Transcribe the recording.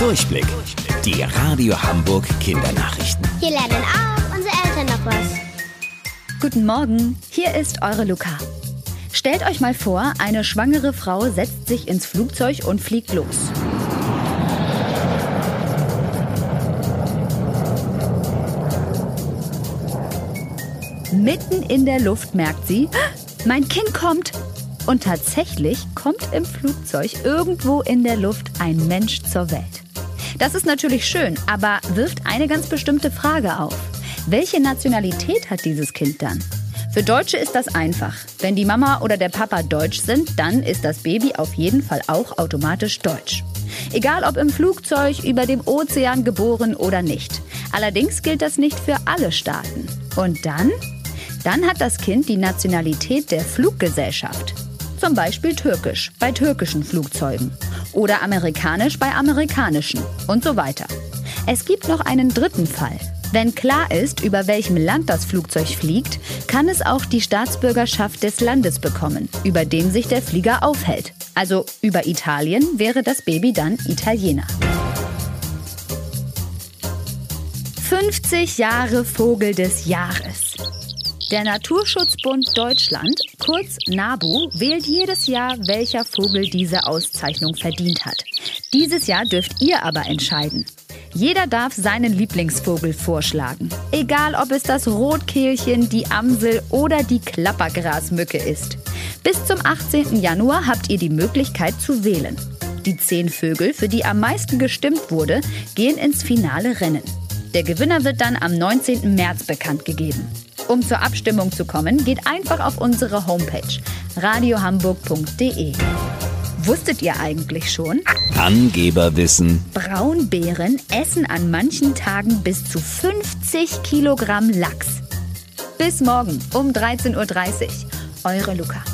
Durchblick. Die Radio Hamburg Kindernachrichten. Hier lernen auch unsere Eltern noch was. Guten Morgen, hier ist eure Luca. Stellt euch mal vor, eine schwangere Frau setzt sich ins Flugzeug und fliegt los. Mitten in der Luft merkt sie, "Ah, mein Kind kommt. Und tatsächlich kommt im Flugzeug irgendwo in der Luft ein Mensch zur Welt. Das ist natürlich schön, aber wirft eine ganz bestimmte Frage auf. Welche Nationalität hat dieses Kind dann? Für Deutsche ist das einfach. Wenn die Mama oder der Papa deutsch sind, dann ist das Baby auf jeden Fall auch automatisch deutsch. Egal ob im Flugzeug, über dem Ozean geboren oder nicht. Allerdings gilt das nicht für alle Staaten. Und dann? Dann hat das Kind die Nationalität der Fluggesellschaft. Zum Beispiel türkisch bei türkischen Flugzeugen oder amerikanisch bei amerikanischen und so weiter. Es gibt noch einen dritten Fall. Wenn klar ist, über welchem Land das Flugzeug fliegt, kann es auch die Staatsbürgerschaft des Landes bekommen, über dem sich der Flieger aufhält. Also über Italien wäre das Baby dann Italiener. 50 Jahre Vogel des Jahres. Der Naturschutzbund Deutschland, kurz NABU, wählt jedes Jahr, welcher Vogel diese Auszeichnung verdient hat. Dieses Jahr dürft ihr aber entscheiden. Jeder darf seinen Lieblingsvogel vorschlagen. Egal, ob es das Rotkehlchen, die Amsel oder die Klappergrasmücke ist. Bis zum 18. Januar habt ihr die Möglichkeit zu wählen. Die zehn Vögel, für die am meisten gestimmt wurde, gehen ins finale Rennen. Der Gewinner wird dann am 19. März bekannt gegeben. Um zur Abstimmung zu kommen, geht einfach auf unsere Homepage radiohamburg.de. Wusstet ihr eigentlich schon? Angeberwissen. Braunbären essen an manchen Tagen bis zu 50 Kilogramm Lachs. Bis morgen um 13.30 Uhr. Eure Luca.